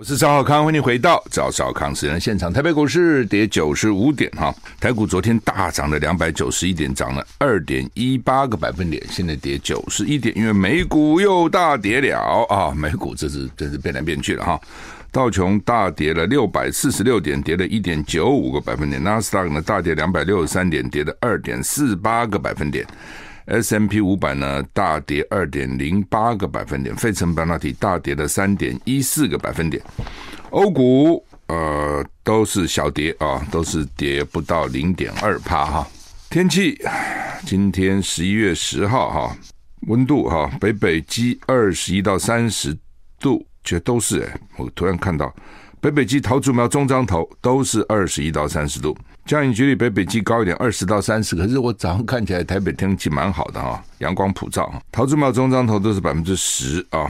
我是赵少康，欢迎回到赵少康时间现场。台北股市跌九十五点，哈，台股昨天大涨了两百九十一点，涨了二点一八个百分点，现在跌九十一点，因为美股又大跌了啊！美股这是真是变来变去了哈。道琼大跌了六百四十六点，跌了一点九五个百分点；纳斯达克呢大跌两百六十三点，跌了二点四八个百分点。S M P 五百呢大跌二点零八个百分点，费城半导体大跌了三点一四个百分点，欧股呃都是小跌啊，都是跌不到零点二趴哈。天气今天十一月十号哈，温度哈北北基二十一到三十度，这都是哎，我突然看到北北基桃竹苗中彰投都是二十一到三十度。降雨几率北北基高一点，二十到三十。可是我早上看起来台北天气蛮好的哈，阳光普照。桃竹苗、中彰投都是百分之十啊，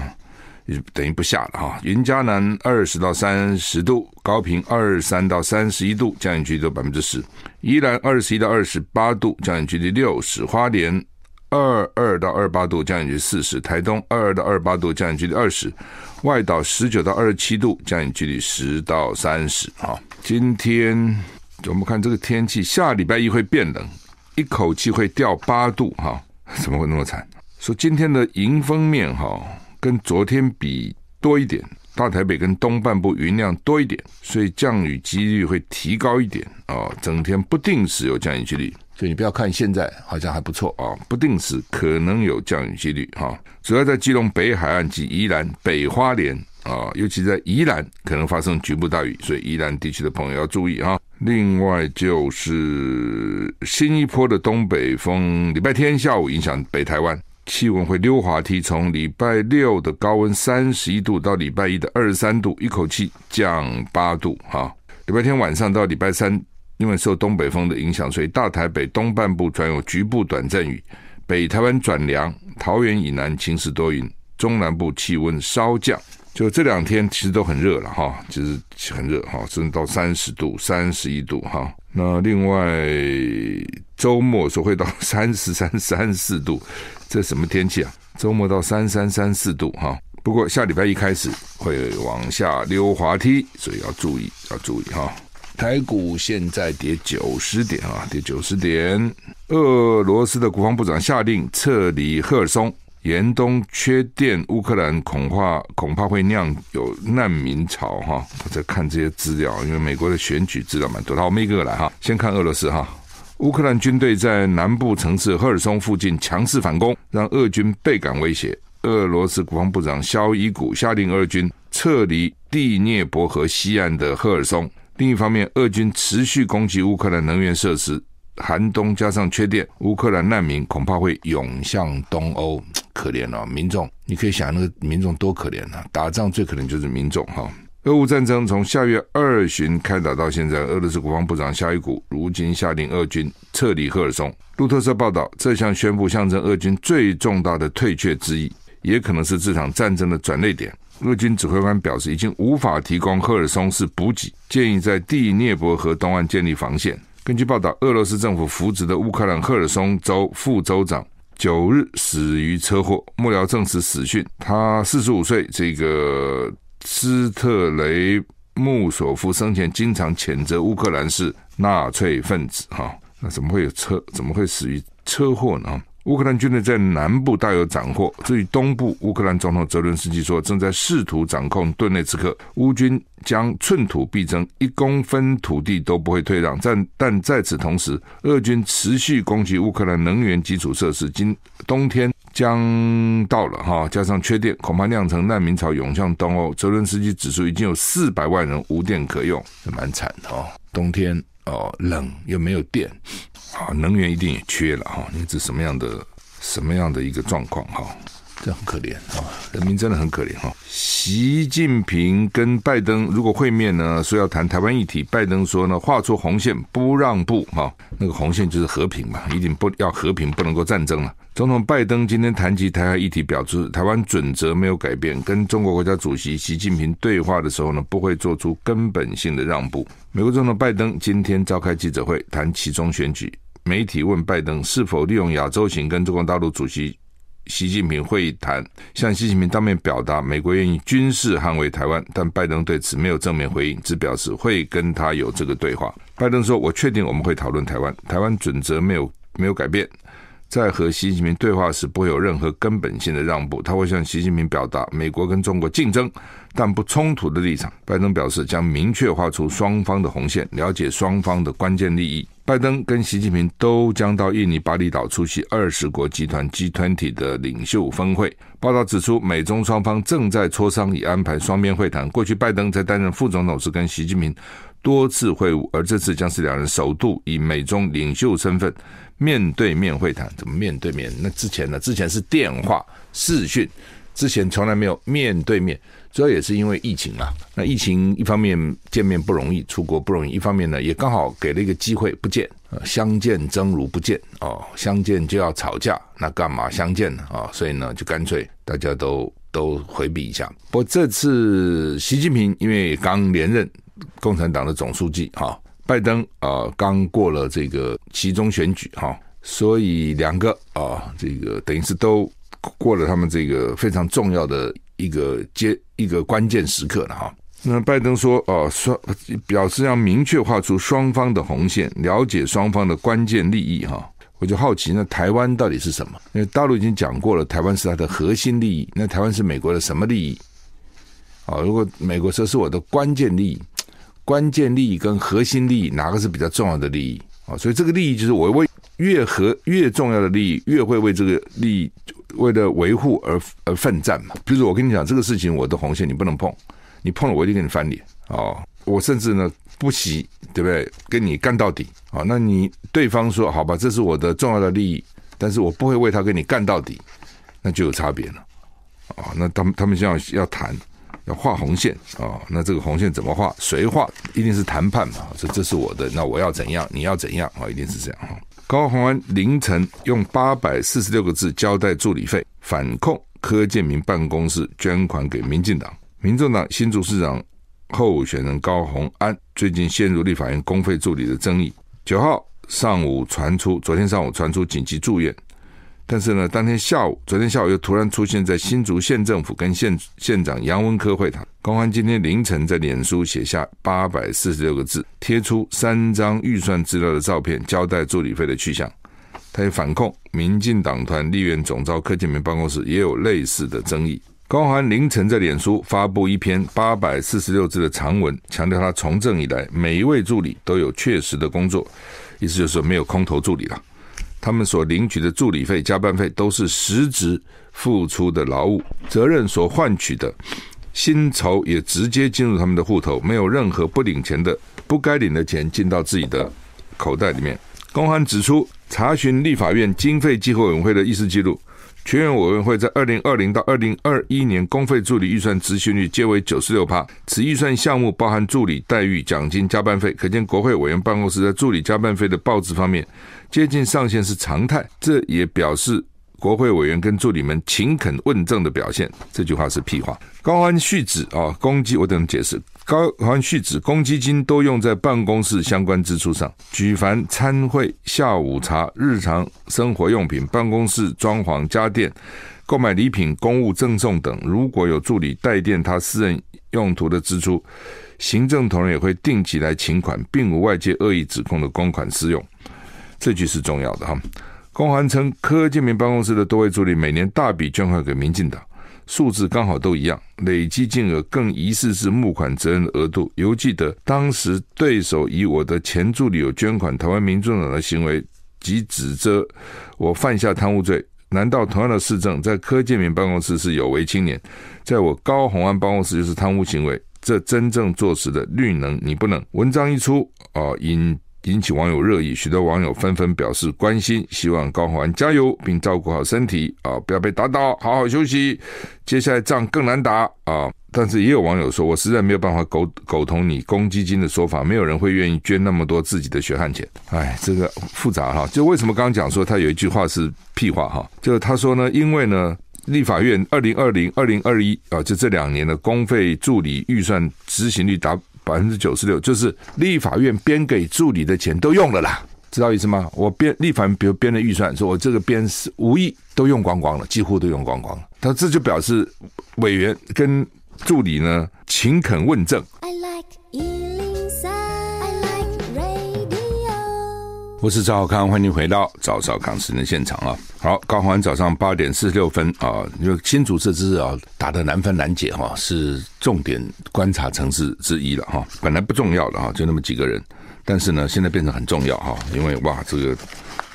也等于不下了哈。云嘉南二十到三十度，高屏二三到三十一度，降雨几率都百分之十。宜兰二十一到二十八度，降雨几率六十。花莲二二到二八度，降雨几率四十。台东二二到二八度，降雨几率二十。外岛十九到二十七度，降雨几率十到三十。哈，今天。我们看这个天气，下礼拜一会变冷，一口气会掉八度哈，怎么会那么惨？说今天的迎风面哈，跟昨天比多一点，大台北跟东半部云量多一点，所以降雨几率会提高一点啊，整天不定时有降雨几率，所以你不要看现在好像还不错啊，不定时可能有降雨几率哈，主要在基隆北海岸及宜兰北花莲啊，尤其在宜兰可能发生局部大雨，所以宜兰地区的朋友要注意哈。另外就是新一波的东北风，礼拜天下午影响北台湾，气温会溜滑梯，从礼拜六的高温三十一度到礼拜一的二十三度，一口气降八度哈。礼拜天晚上到礼拜三，因为受东北风的影响，所以大台北东半部转有局部短阵雨，北台湾转凉，桃园以南晴时多云，中南部气温稍降。就这两天其实都很热了哈，其实很热哈，甚至到三十度、三十一度哈。那另外周末说会到 三十三、三十四度，这什么天气啊？周末到三三、三四度哈。不过下礼拜一开始会往下溜滑梯，所以要注意，要注意哈。台股现在跌九十点啊，跌九十点。俄罗斯的国防部长下令撤离赫尔松。严冬缺电，乌克兰恐怕恐怕会酿有难民潮哈！我在看这些资料，因为美国的选举资料蛮多。好，我们一个个来哈。先看俄罗斯哈，乌克兰军队在南部城市赫尔松附近强势反攻，让俄军倍感威胁。俄罗斯国防部长肖伊古下令俄军撤离第聂伯河西岸的赫尔松。另一方面，俄军持续攻击乌克兰能源设施。寒冬加上缺电，乌克兰难民恐怕会涌向东欧。可怜哦，民众，你可以想那个民众多可怜啊！打仗最可怜就是民众哈。俄乌战争从下月二旬开打到现在，俄罗斯国防部长夏伊古如今下令俄军撤离赫尔松。路透社报道，这项宣布象征俄军最重大的退却之意，也可能是这场战争的转捩点。俄军指挥官表示，已经无法提供赫尔松市补给，建议在第聂伯河东岸建立防线。根据报道，俄罗斯政府扶植的乌克兰赫尔松州副州长九日死于车祸，幕僚证实死讯。他四十五岁，这个斯特雷穆索夫生前经常谴责乌克兰是纳粹分子，哈，那怎么会有车？怎么会死于车祸呢？乌克兰军队在南部大有斩获，至于东部，乌克兰总统泽伦斯基说，正在试图掌控顿内茨克。乌军将寸土必争，一公分土地都不会退让。但但在此同时，俄军持续攻击乌克兰能源基础设施。今冬天将到了哈，加上缺电，恐怕酿成难民潮涌向东欧。泽伦斯基指出，已经有四百万人无电可用，蛮惨的哦。冬天哦，冷又没有电。啊，能源一定也缺了哈，你指什么样的什么样的一个状况哈？这很可怜啊！人民真的很可怜哈。习近平跟拜登如果会面呢，说要谈台湾议题，拜登说呢，画出红线不让步哈，那个红线就是和平嘛，一定不要和平，不能够战争了。总统拜登今天谈及台海议题，表示台湾准则没有改变，跟中国国家主席习近平对话的时候呢，不会做出根本性的让步。美国总统拜登今天召开记者会，谈其中选举，媒体问拜登是否利用亚洲行跟中国大陆主席。习近平会谈，向习近平当面表达美国愿意军事捍卫台湾，但拜登对此没有正面回应，只表示会跟他有这个对话。拜登说：“我确定我们会讨论台湾，台湾准则没有没有改变，在和习近平对话时不会有任何根本性的让步，他会向习近平表达美国跟中国竞争但不冲突的立场。”拜登表示将明确画出双方的红线，了解双方的关键利益。拜登跟习近平都将到印尼巴厘岛出席二十国集团 G20 的领袖峰会。报道指出，美中双方正在磋商以安排双边会谈。过去，拜登在担任副总统时跟习近平多次会晤，而这次将是两人首度以美中领袖身份面对面会谈。怎么面对面？那之前呢？之前是电话视讯，之前从来没有面对面。主要也是因为疫情啊，那疫情一方面见面不容易，出国不容易；一方面呢，也刚好给了一个机会不见，相见争如不见哦，相见就要吵架，那干嘛相见呢？啊，所以呢，就干脆大家都都回避一下。不过这次习近平因为刚连任共产党的总书记哈，拜登啊刚过了这个期中选举哈，所以两个啊这个等于是都过了他们这个非常重要的。一个接一个关键时刻了哈。那拜登说哦，双表示要明确画出双方的红线，了解双方的关键利益哈。我就好奇，那台湾到底是什么？因为大陆已经讲过了，台湾是它的核心利益。那台湾是美国的什么利益？啊，如果美国说是我的关键利益，关键利益跟核心利益哪个是比较重要的利益？啊，所以这个利益就是我为越和越重要的利益，越会为这个利益。为了维护而而奋战嘛，比如说我跟你讲这个事情，我的红线你不能碰，你碰了我一定给你翻脸哦。我甚至呢不惜对不对，跟你干到底啊？那你对方说好吧，这是我的重要的利益，但是我不会为他跟你干到底，那就有差别了啊。那他们他们现在要谈，要画红线啊。那这个红线怎么画？谁画？一定是谈判嘛。这这是我的，那我要怎样？你要怎样啊？一定是这样哈。高虹安凌晨用八百四十六个字交代助理费，反控柯建铭办公室捐款给民进党。民众党新竹市长候选人高虹安最近陷入立法院公费助理的争议。九号上午传出，昨天上午传出紧急住院。但是呢，当天下午，昨天下午又突然出现在新竹县政府跟县县长杨文科会谈。高欢今天凌晨在脸书写下八百四十六个字，贴出三张预算资料的照片，交代助理费的去向。他也反控民进党团立院总召柯建铭办公室也有类似的争议。高虹安凌晨在脸书发布一篇八百四十六字的长文，强调他从政以来每一位助理都有确实的工作，意思就是说没有空头助理了。他们所领取的助理费、加班费都是实质付出的劳务，责任所换取的薪酬也直接进入他们的户头，没有任何不领钱的、不该领的钱进到自己的口袋里面。公函指出，查询立法院经费计划委员会的议事记录。全院委员会在二零二零到二零二一年公费助理预算执行率皆为九十六趴，此预算项目包含助理待遇、奖金、加班费，可见国会委员办公室在助理加班费的报纸方面接近上限是常态。这也表示国会委员跟助理们勤恳问政的表现。这句话是屁话。高安续指啊，公积我等解释。高安续指，公积金都用在办公室相关支出上，举凡餐会、下午茶、日常生活用品、办公室装潢、家电、购买礼品、公务赠送等，如果有助理代垫他私人用途的支出，行政同仁也会定期来请款，并无外界恶意指控的公款私用。这句是重要的哈。公函称，柯建铭办公室的多位助理每年大笔捐款给民进党。数字刚好都一样，累计金额更疑似是募款责任的额度。犹记得当时对手以我的前助理有捐款台湾民众党的行为，及指责我犯下贪污罪。难道同样的市政在柯建铭办公室是有为青年，在我高虹安办公室就是贪污行为？这真正坐实的绿能你不能。文章一出啊，引引起网友热议，许多网友纷纷表示关心，希望高虹安加油，并照顾好身体啊，不要被打倒，好好休息。接下来仗更难打啊！但是也有网友说，我实在没有办法苟苟同你公积金的说法，没有人会愿意捐那么多自己的血汗钱。哎，这个复杂哈。就为什么刚刚讲说他有一句话是屁话哈？就是他说呢，因为呢，立法院二零二零、二零二一啊，就这两年的公费助理预算执行率达。百分之九十六，就是立法院编给助理的钱都用了啦，知道意思吗？我编立法比如编的预算，说我这个编是无意都用光光了，几乎都用光光了。他这就表示委员跟助理呢勤恳问政。我是赵少康，欢迎回到赵少康时间现场啊！好，高虹安早上八点四十六分啊，因为新竹这支啊打得难分难解哈，是重点观察城市之一了哈。本来不重要的哈，就那么几个人，但是呢，现在变成很重要哈，因为哇，这个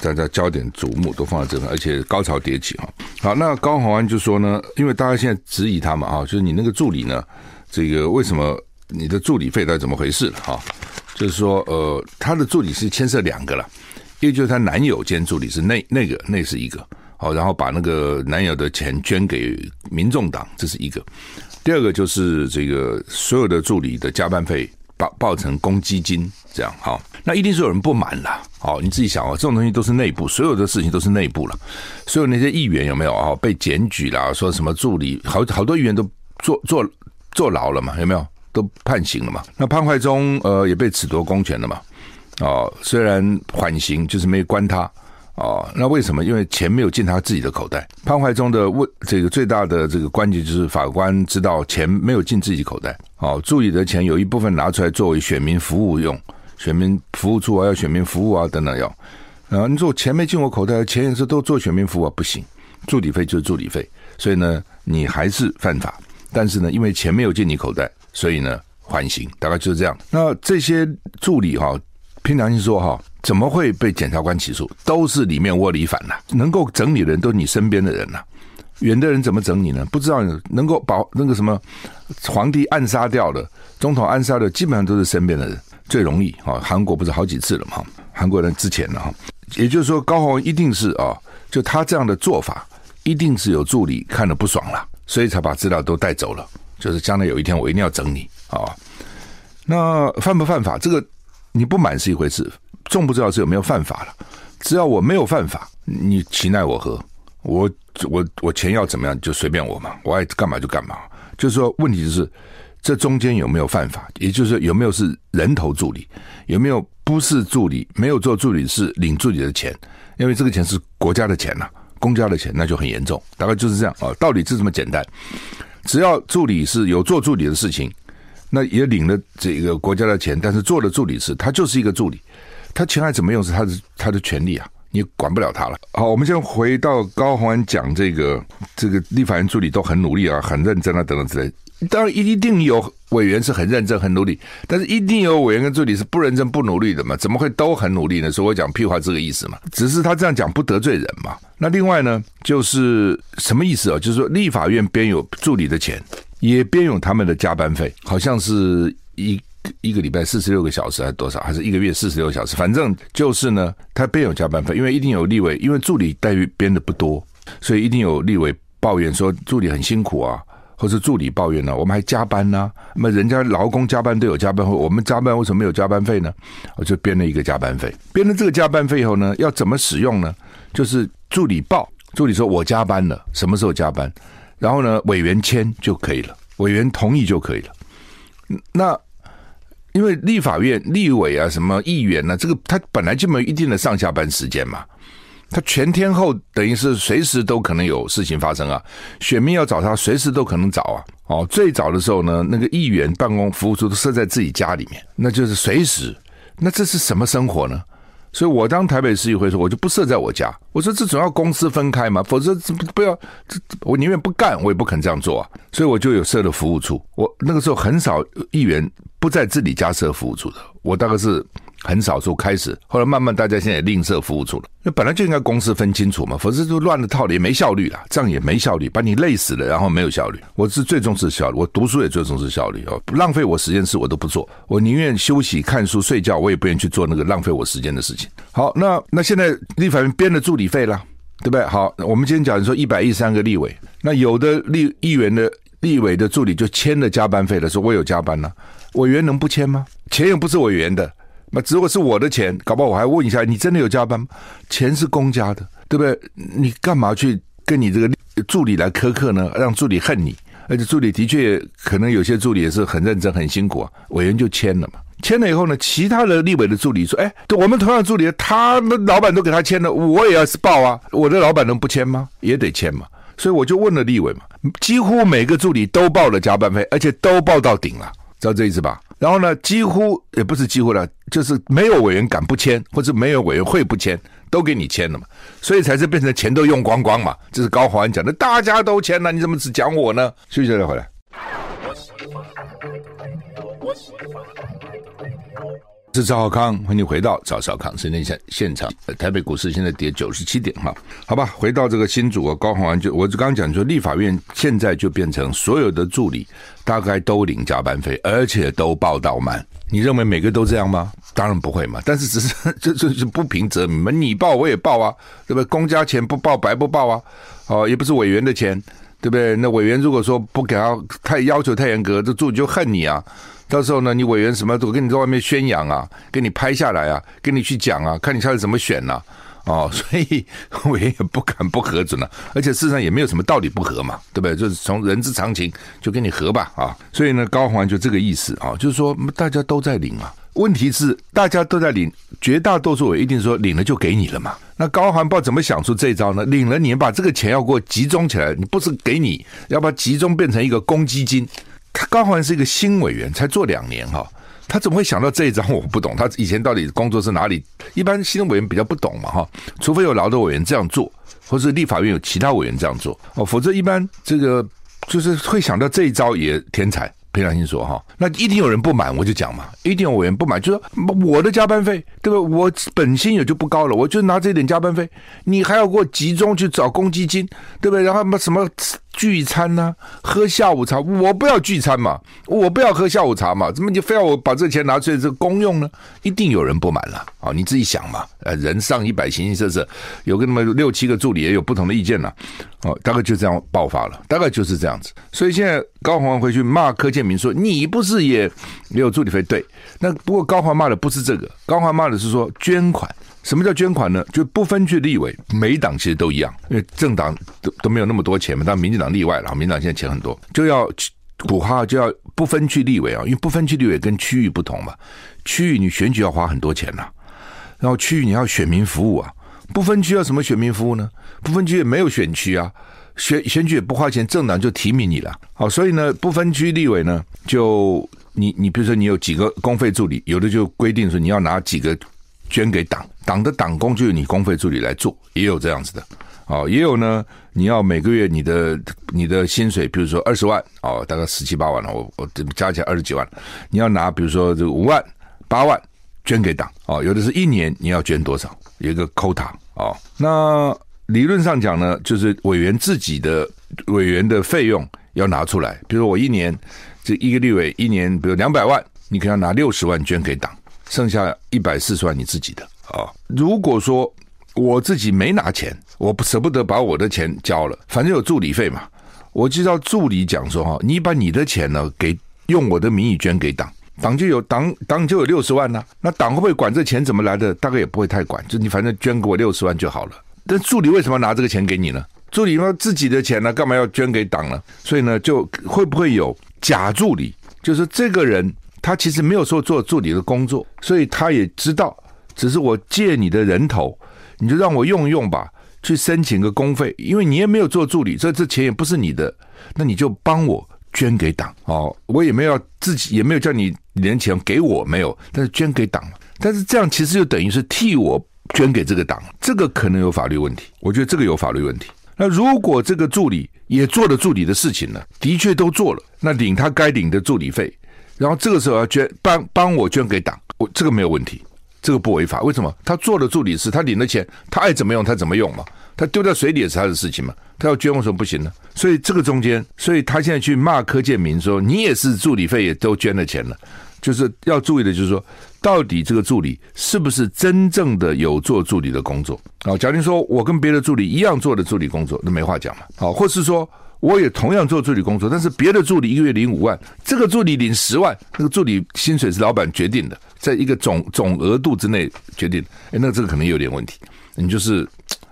大家焦点瞩目都放在这边，而且高潮迭起哈。好，那高虹安就说呢，因为大家现在质疑他嘛啊，就是你那个助理呢，这个为什么你的助理费到底怎么回事哈？就是说，呃，他的助理是牵涉两个了，一个就是他男友兼助理是那那个那是一个，好，然后把那个男友的钱捐给民众党，这是一个。第二个就是这个所有的助理的加班费报报成公积金，这样好，那一定是有人不满了。好，你自己想哦，这种东西都是内部，所有的事情都是内部了。所有那些议员有没有啊？被检举啦，说什么助理好好多议员都坐坐坐牢了嘛？有没有？都判刑了嘛？那潘怀宗呃也被褫夺公权了嘛？哦，虽然缓刑，就是没关他哦。那为什么？因为钱没有进他自己的口袋。潘怀宗的问这个最大的这个关键就是法官知道钱没有进自己口袋。哦，助理的钱有一部分拿出来作为选民服务用，选民服务处啊，要选民服务啊等等要。啊，你说我钱没进我口袋，钱也是都做选民服务啊，不行。助理费就是助理费，所以呢，你还是犯法。但是呢，因为钱没有进你口袋。所以呢，缓刑大概就是这样。那这些助理哈，凭良心说哈，怎么会被检察官起诉？都是里面窝里反呐，能够整你的人都是你身边的人呐，远的人怎么整你呢？不知道能够把那个什么皇帝暗杀掉的，总统暗杀的，基本上都是身边的人最容易哈。韩国不是好几次了吗？韩国人之前呢哈，也就是说高虹一定是啊，就他这样的做法，一定是有助理看了不爽了，所以才把资料都带走了。就是将来有一天我一定要整你啊！那犯不犯法？这个你不满是一回事，重不重要是有没有犯法了。只要我没有犯法，你岂奈我何？我我我钱要怎么样就随便我嘛，我爱干嘛就干嘛。就是说，问题就是这中间有没有犯法？也就是说，有没有是人头助理？有没有不是助理？没有做助理是领助理的钱？因为这个钱是国家的钱呐、公家的钱，那就很严重。大概就是这样啊，道理是这么简单。只要助理是有做助理的事情，那也领了这个国家的钱，但是做了助理是，他就是一个助理，他钱还怎么用是他的他的权利啊，你管不了他了。好，我们先回到高宏安讲这个这个立法院助理都很努力啊，很认真啊，等等之类。当然一定有委员是很认真很努力，但是一定有委员跟助理是不认真不努力的嘛？怎么会都很努力呢？所以我讲屁话这个意思嘛，只是他这样讲不得罪人嘛。那另外呢，就是什么意思啊？就是说立法院边有助理的钱，也边有他们的加班费，好像是一一个礼拜四十六个小时还是多少？还是一个月四十六小时？反正就是呢，他边有加班费，因为一定有立委，因为助理待遇编的不多，所以一定有立委抱怨说助理很辛苦啊。或是助理抱怨呢，我们还加班呢、那么人家劳工加班都有加班费，我们加班为什么没有加班费呢？我就编了一个加班费。编了这个加班费以后呢，要怎么使用呢？就是助理报，助理说我加班了，什么时候加班，然后呢，委员签就可以了，委员同意就可以了。那因为立法院立委啊，什么议员呢、啊，这个他本来就没有一定的上下班时间嘛。他全天候等于是随时都可能有事情发生啊，选民要找他随时都可能找啊。哦，最早的时候呢，那个议员办公服务处都设在自己家里面，那就是随时。那这是什么生活呢？所以我当台北市议会说，我就不设在我家。我说这总要公私分开嘛，否则不要这我宁愿不干，我也不肯这样做啊。所以我就有设了服务处。我那个时候很少议员不在自己家设服务处的，我大概是。很少数开始，后来慢慢大家现在也吝啬服务处了。那本来就应该公司分清楚嘛，否则就乱了套了，也没效率了，这样也没效率，把你累死了，然后没有效率。我是最重视效率，我读书也最重视效率哦，浪费我时间事我都不做，我宁愿休息、看书、睡觉，我也不愿意去做那个浪费我时间的事情。好，那那现在立法院编了助理费了，对不对？好，我们今天讲说一百一十三个立委，那有的立议员的立委的助理就签了加班费了，说我有加班呢，委员能不签吗？钱又不是委员的。那如果是我的钱，搞不好我还问一下，你真的有加班吗？钱是公家的，对不对？你干嘛去跟你这个助理来苛刻呢？让助理恨你，而且助理的确可能有些助理也是很认真、很辛苦啊。委员就签了嘛，签了以后呢，其他的立委的助理说：“哎，我们同样助理，他们老板都给他签了，我也要是报啊，我的老板能不签吗？也得签嘛。”所以我就问了立委嘛，几乎每个助理都报了加班费，而且都报到顶了，知道这意思吧？然后呢，几乎也不是几乎了，就是没有委员敢不签，或者没有委员会不签，都给你签了嘛，所以才是变成钱都用光光嘛。这是高华安讲的，大家都签了，你怎么只讲我呢？休息再回来。是赵少康，欢迎回到赵少康时间现现场。台北股市现在跌九十七点哈，好吧，回到这个新主啊，高虹安就我就刚刚讲说，立法院现在就变成所有的助理大概都领加班费，而且都报道满。你认为每个都这样吗？当然不会嘛，但是只是 这 这是不平则鸣嘛，你报我也报啊，对不对？公家钱不报白不报啊，哦，也不是委员的钱，对不对？那委员如果说不给他太要求太严格，这助理就恨你啊。到时候呢，你委员什么都跟你在外面宣扬啊，给你拍下来啊，跟你去讲啊，看你下次怎么选呐、哦，所以委员也不敢不核准了、啊，而且事实上也没有什么道理不核嘛，对不对？就是从人之常情，就跟你核吧啊。所以呢，高虹安就这个意思啊，就是说大家都在领啊，问题是大家都在领，绝大多数委一定说领了就给你了嘛。那高虹安不知道怎么想出这一招呢？领了你把这个钱要给我集中起来，你不是给你，要把集中变成一个公积金。高虹安是一个新委员，才做两年哈，他怎么会想到这一招？我不懂，他以前到底工作是哪里？一般新委员比较不懂嘛哈，除非有劳动委员这样做，或是立法院有其他委员这样做哦，否则一般这个就是会想到这一招也天才。凭良心说哈，那一定有人不满，我就讲嘛，一定有委员不满，就说我的加班费对吧？我本薪也就不高了，我就拿这点加班费，你还要给我集中去找公积金，对不对？然后什么？聚餐呢、喝下午茶？我不要聚餐嘛，我不要喝下午茶嘛，怎么你非要我把这钱拿出来这公用呢？一定有人不满了啊！你自己想嘛，呃，人上一百，形形色色，有个那么六七个助理也有不同的意见了，哦，大概就这样爆发了，大概就是这样子。所以现在高虹安回去骂柯建铭说：“你不是也没有助理费？”对，那不过高虹安骂的不是这个，高虹安骂的是说捐款。什么叫捐款呢？就不分区立委，每一党其实都一样，因为政党都都没有那么多钱嘛，但民进党例外了，民进党现在钱很多，就要补哈就要不分区立委啊，因为不分区立委跟区域不同嘛，区域你选举要花很多钱呐，然后区域你要选民服务啊，不分区要什么选民服务呢？不分区也没有选区啊，选选举也不花钱，政党就提名你了，好，所以呢，不分区立委呢，就你你比如说你有几个公费助理，有的就规定说你要拿几个。捐给党，党的党工就由你公费助理来做，也有这样子的，哦，也有呢。你要每个月你的你的薪水，比如说二十万，哦，大概十七八万了，我我加起来二十几万，你要拿，比如说这五万八万捐给党，哦，有的是一年你要捐多少，有一个 quota，哦，那理论上讲呢，就是委员自己的委员的费用要拿出来，比如说我一年这一个立委一年，比如两百万，你可能要拿六十万捐给党。剩下一百四十万你自己的啊！如果说我自己没拿钱，我不舍不得把我的钱交了，反正有助理费嘛，我就叫助理讲说哈，你把你的钱呢给用我的名义捐给党，党就有党党就有六十万呢、那党会不会管这钱怎么来的？大概也不会太管，就你反正捐给我六十万就好了。但助理为什么要拿这个钱给你呢？助理说自己的钱呢，干嘛要捐给党呢？所以呢，就会不会有假助理？就是这个人。他其实没有说做助理的工作，所以他也知道，只是我借你的人头，你就让我用一用吧，去申请个公费，因为你也没有做助理，这这钱也不是你的，那你就帮我捐给党哦，我也没有自己也没有叫你连钱给我没有，但是捐给党，但是这样其实就等于是替我捐给这个党，这个可能有法律问题，我觉得这个有法律问题。那如果这个助理也做了助理的事情呢，的确都做了，那领他该领的助理费。然后这个时候要捐帮帮我捐给党，我这个没有问题，这个不违法。为什么？他做了助理师，他领了钱，他爱怎么用他怎么用嘛。他丢在水里也是他的事情嘛。他要捐为什么不行呢？所以这个中间，所以他现在去骂柯建铭说，你也是助理费也都捐了钱了，就是要注意的，就是说到底这个助理是不是真正的有做助理的工作啊？假如说我跟别的助理一样做的助理工作，那没话讲嘛。好，或是说。我也同样做助理工作，但是别的助理一个月领五万，这个助理领十万，那个助理薪水是老板决定的，在一个总总额度之内决定。哎，那这个可能有点问题，你就是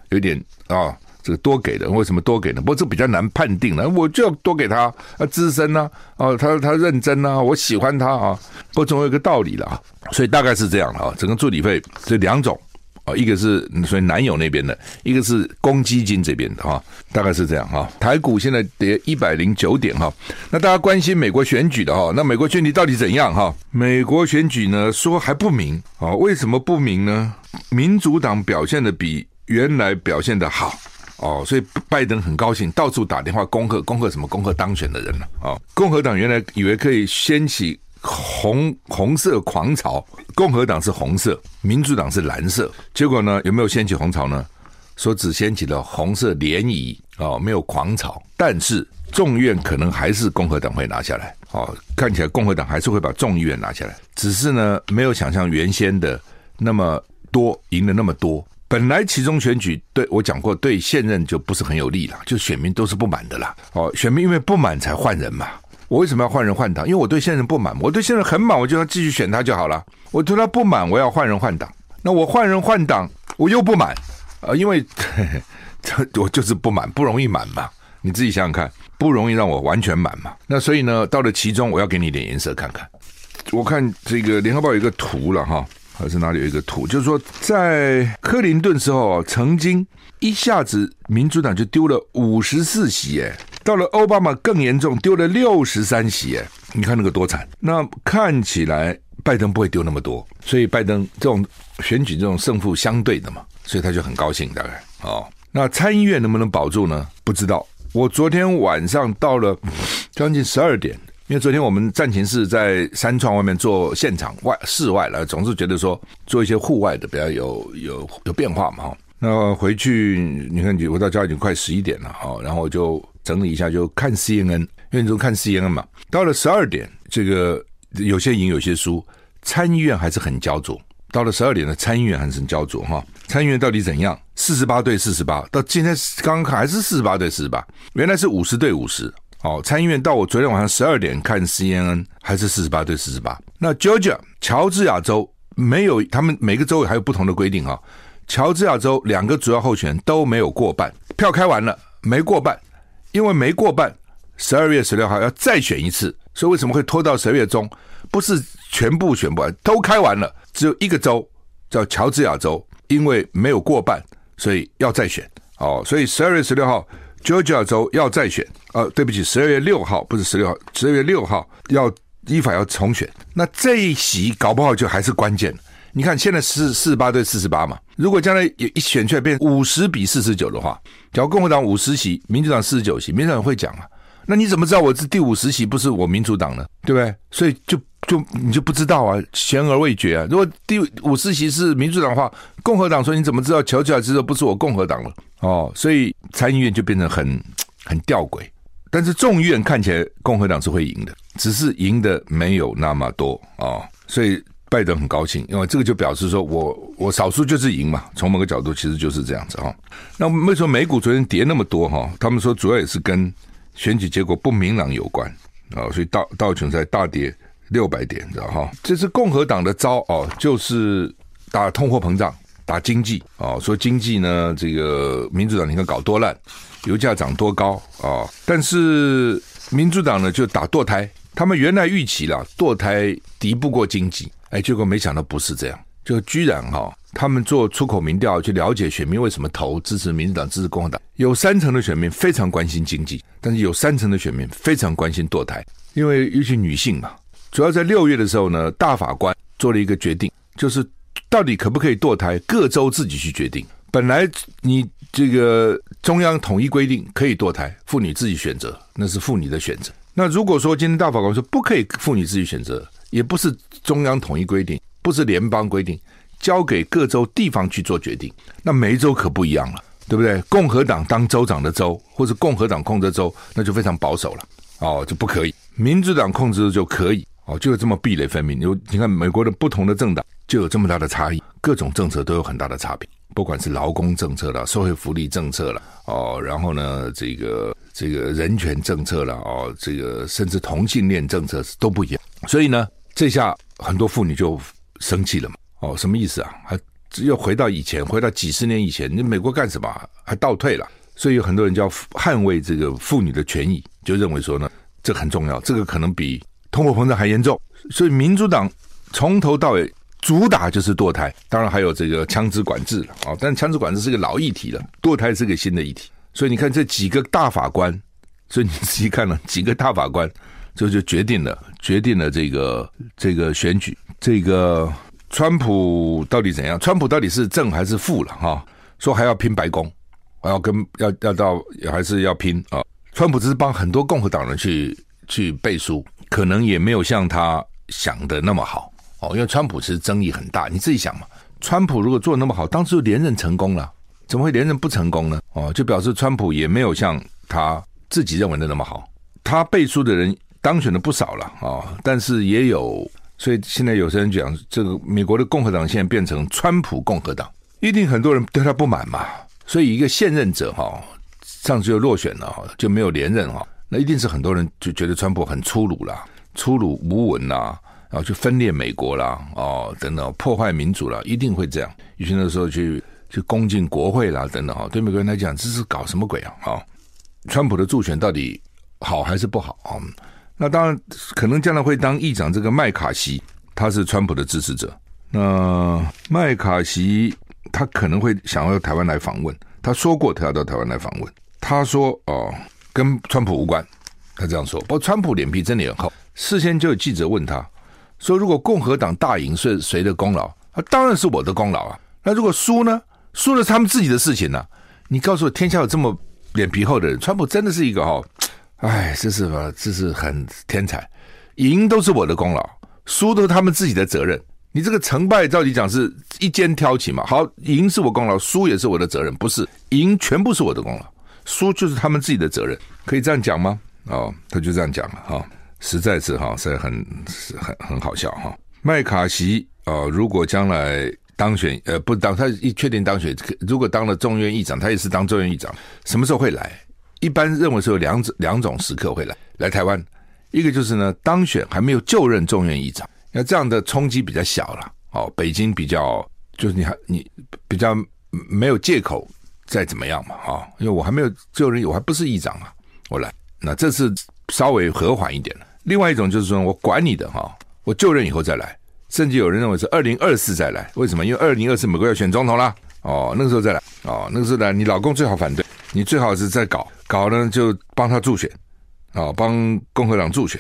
有点啊、这个多给的，为什么多给呢？不过这比较难判定了，我就要多给他，他资深呐，啊，他他认真呐，我喜欢他啊，不过总有一个道理了啊，所以大概是这样的啊，整个助理费这两种。啊，一个是所以男友那边的，一个是公积金这边的哈，大概是这样哈。台股现在跌一百零九点哈，那大家关心美国选举的哈，那美国选举到底怎样哈？美国选举呢说还不明啊，为什么不明呢？民主党表现的比原来表现的好哦，所以拜登很高兴，到处打电话恭贺恭贺什么恭贺当选的人了啊。共和党原来以为可以掀起。红红色狂潮，共和党是红色，民主党是蓝色。结果呢，有没有掀起红潮呢？说只掀起了红色涟漪哦，没有狂潮。但是众院可能还是共和党会拿下来哦，看起来共和党还是会把众议院拿下来。只是呢，没有想象原先的那么多赢了那么多。本来其中选举对我讲过，对现任就不是很有利了，就选民都是不满的啦。哦，选民因为不满才换人嘛。我为什么要换人换党？因为我对现任不满，我对现任很满，我就要继续选他就好了。我对他不满，我要换人换党。那我换人换党，我又不满啊、因为这 我就是不满，不容易满嘛。你自己想想看，不容易让我完全满嘛。那所以呢，到了其中，我要给你点颜色看看。我看这个联合报有一个图了哈，还是哪里有一个图？就是说，在克林顿时候，曾经一下子民主党就丢了五十四席耶。到了奥巴马更严重，丢了六十三席，哎，你看那个多惨。那看起来拜登不会丢那么多，所以拜登这种选举这种胜负相对的嘛，所以他就很高兴，大概哦。那参议院能不能保住呢？不知道。我昨天晚上到了将近十二点，因为昨天我们战情室在三创外面做现场外室外了，总是觉得说做一些户外的比较有有有变化嘛。那回去你看，我到家已经快十一点了哈，然后我就。整理一下，就看 CNN，因为你都看 CNN 嘛。到了十二点，这个有些赢，有些输，参议院还是很焦灼。到了十二点的参议院还是很焦灼哈。参议院到底怎样？四十八对四十八，到今天刚刚看还是四十八对四十八，原来是五十对五十。哦，参议院到我昨天晚上十二点看 CNN 还是四十八对四十八。那 Georgia 乔治亚州没有，他们每个州还有不同的规定啊。乔治亚州两个主要候选都没有过半，票开完了没过半。因为没过半，十二月十六号要再选一次，所以为什么会拖到十二月中？不是全部选不完，都开完了，只有一个州叫乔治亚州，因为没有过半，所以要再选。哦，所以十二月十六号，Georgia 州要再选。呃，对不起，十二月六号不是十六号，十二月六号要依法要重选。那这一席搞不好就还是关键。你看，现在是四十八对四十八嘛。如果将来有一选出来变五十比四十九的话，假如共和党五十席，民主党四十九席，民主党会讲啊。那你怎么知道我是第五十席不是我民主党呢？对不对？所以就就你就不知道啊，悬而未决啊。如果第五十席是民主党的话，共和党说你怎么知道乔治亚州不是我共和党了？哦，所以参议院就变成很 很吊诡。但是众议院看起来共和党是会赢的，只是赢的没有那么多啊，哦，所以。拜登很高兴，因为这个就表示说我我少数就是赢嘛。从某个角度，其实就是这样子哈。那为什么美股昨天跌那么多哈？他们说主要也是跟选举结果不明朗有关啊，所以道道琼斯大跌六百点，知道哈？这是共和党的招哦，就是打通货膨胀、打经济啊，说经济呢，这个民主党你看搞多烂，油价涨多高啊，但是民主党呢就打堕胎，他们原来预期了堕胎敌不过经济。哎，结果没想到不是这样，就居然哈、哦，他们做出口民调去了解选民为什么投支持民主党、支持共和党，有三成的选民非常关心经济，但是有三成的选民非常关心堕胎，因为尤其女性嘛，主要在六月的时候呢，大法官做了一个决定，就是到底可不可以堕胎，各州自己去决定。本来你这个中央统一规定可以堕胎，妇女自己选择，那是妇女的选择。那如果说今天大法官说不可以，妇女自己选择。也不是中央统一规定，不是联邦规定，交给各州地方去做决定。那每一州可不一样了，对不对？共和党当州长的州，或者共和党控制州，那就非常保守了，哦，就不可以。民主党控制就可以，哦，就有这么壁垒分明。有你看，美国的不同的政党就有这么大的差异，各种政策都有很大的差别。不管是劳工政策啦、社会福利政策啦，哦，然后呢，这个这个人权政策啦，哦，这个甚至同性恋政策都不一样。所以呢，这下很多妇女就生气了嘛。哦，什么意思啊？还又回到以前，回到几十年以前，你美国干什么？还倒退了？所以有很多人就要捍卫这个妇女的权益，就认为说呢，这很重要，这个可能比通货膨胀还严重。所以民主党从头到尾。主打就是堕胎，当然还有这个枪支管制啊！但枪支管制是个老议题了，堕胎是个新的议题。所以你看这几个大法官，所以你仔细看了几个大法官，这就决定了决定了这个这个选举，这个川普到底怎样？川普到底是正还是负了哈？说还要拼白宫，还要跟要要到还是要拼啊？川普只是帮很多共和党人去去背书，可能也没有像他想的那么好。哦，因为川普其实争议很大，你自己想嘛，川普如果做那么好，当时连任成功了，怎么会连任不成功呢？哦，就表示川普也没有像他自己认为的那么好。他背书的人当选了不少了啊，但是也有，所以现在有些人讲，这个美国的共和党现在变成川普共和党，一定很多人对他不满嘛。所以一个现任者哈，上次就落选了哈，就没有连任哈，那一定是很多人就觉得川普很粗鲁啦，粗鲁无文呐。然后去分裂美国啦，哦，等等，破坏民主啦，一定会这样。有些那时候去去攻进国会啦，等等，哈，对美国人来讲，这是搞什么鬼啊？啊，川普的助选到底好还是不好啊？那当然，可能将来会当议长这个麦卡锡，他是川普的支持者。那麦卡锡他可能会想要台湾来访问，他说过他要到台湾来访问。他说哦，跟川普无关，他这样说。不过川普脸皮真的很厚，事先就有记者问他。说如果共和党大赢是谁的功劳？啊，当然是我的功劳啊。那如果输呢？输了他们自己的事情呢、啊。你告诉我，天下有这么脸皮厚的人？川普真的是一个哦，哎，这是吧？这是很天才。赢都是我的功劳，输都是他们自己的责任。你这个成败，照理讲是一肩挑起嘛。好，赢是我功劳，输也是我的责任，不是赢全部是我的功劳，输就是他们自己的责任。可以这样讲吗？哦，他就这样讲了哈。哦实在是哈，是很很很好笑哈。麦卡锡啊，如果将来当选，呃，不当他一确定当选，如果当了众院议长，他也是当众院议长，什么时候会来？一般认为是有两种两种时刻会来来台湾，一个就是呢，当选还没有就任众院议长，那这样的冲击比较小了。哦，北京比较就是你还你比较没有借口再怎么样嘛，啊，因为我还没有就任，我还不是议长啊，我来，那这次稍微和缓一点。了。另外一种就是说，我管你的哈，我就任以后再来，甚至有人认为是二零二四再来，为什么？因为二零二四美国要选总统啦，哦，那个时候再来，哦，那个时候来，你老公最好反对，你最好是再搞，搞呢就帮他助选，啊，帮共和党助选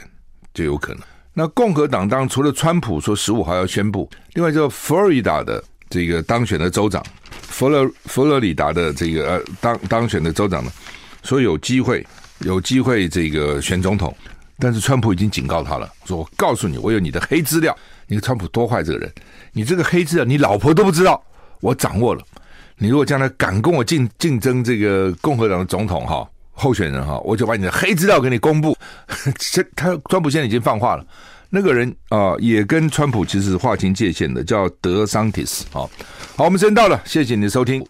就有可能。那共和党当除了川普说十五号要宣布，另外就佛罗里达的这个当选的州长，佛罗佛罗里达的这个呃当当选的州长呢，说有机会有机会这个选总统。但是川普已经警告他了，说我告诉你，我有你的黑资料。你看川普多坏这个人，你这个黑资料你老婆都不知道，我掌握了。你如果将来敢跟我竞竞争这个共和党的总统哈候选人哈，我就把你的黑资料给你公布。这他川普现在已经放话了，那个人啊也跟川普其实划清界限的，叫德桑蒂斯啊。好，我们时间到了，谢谢你的收听。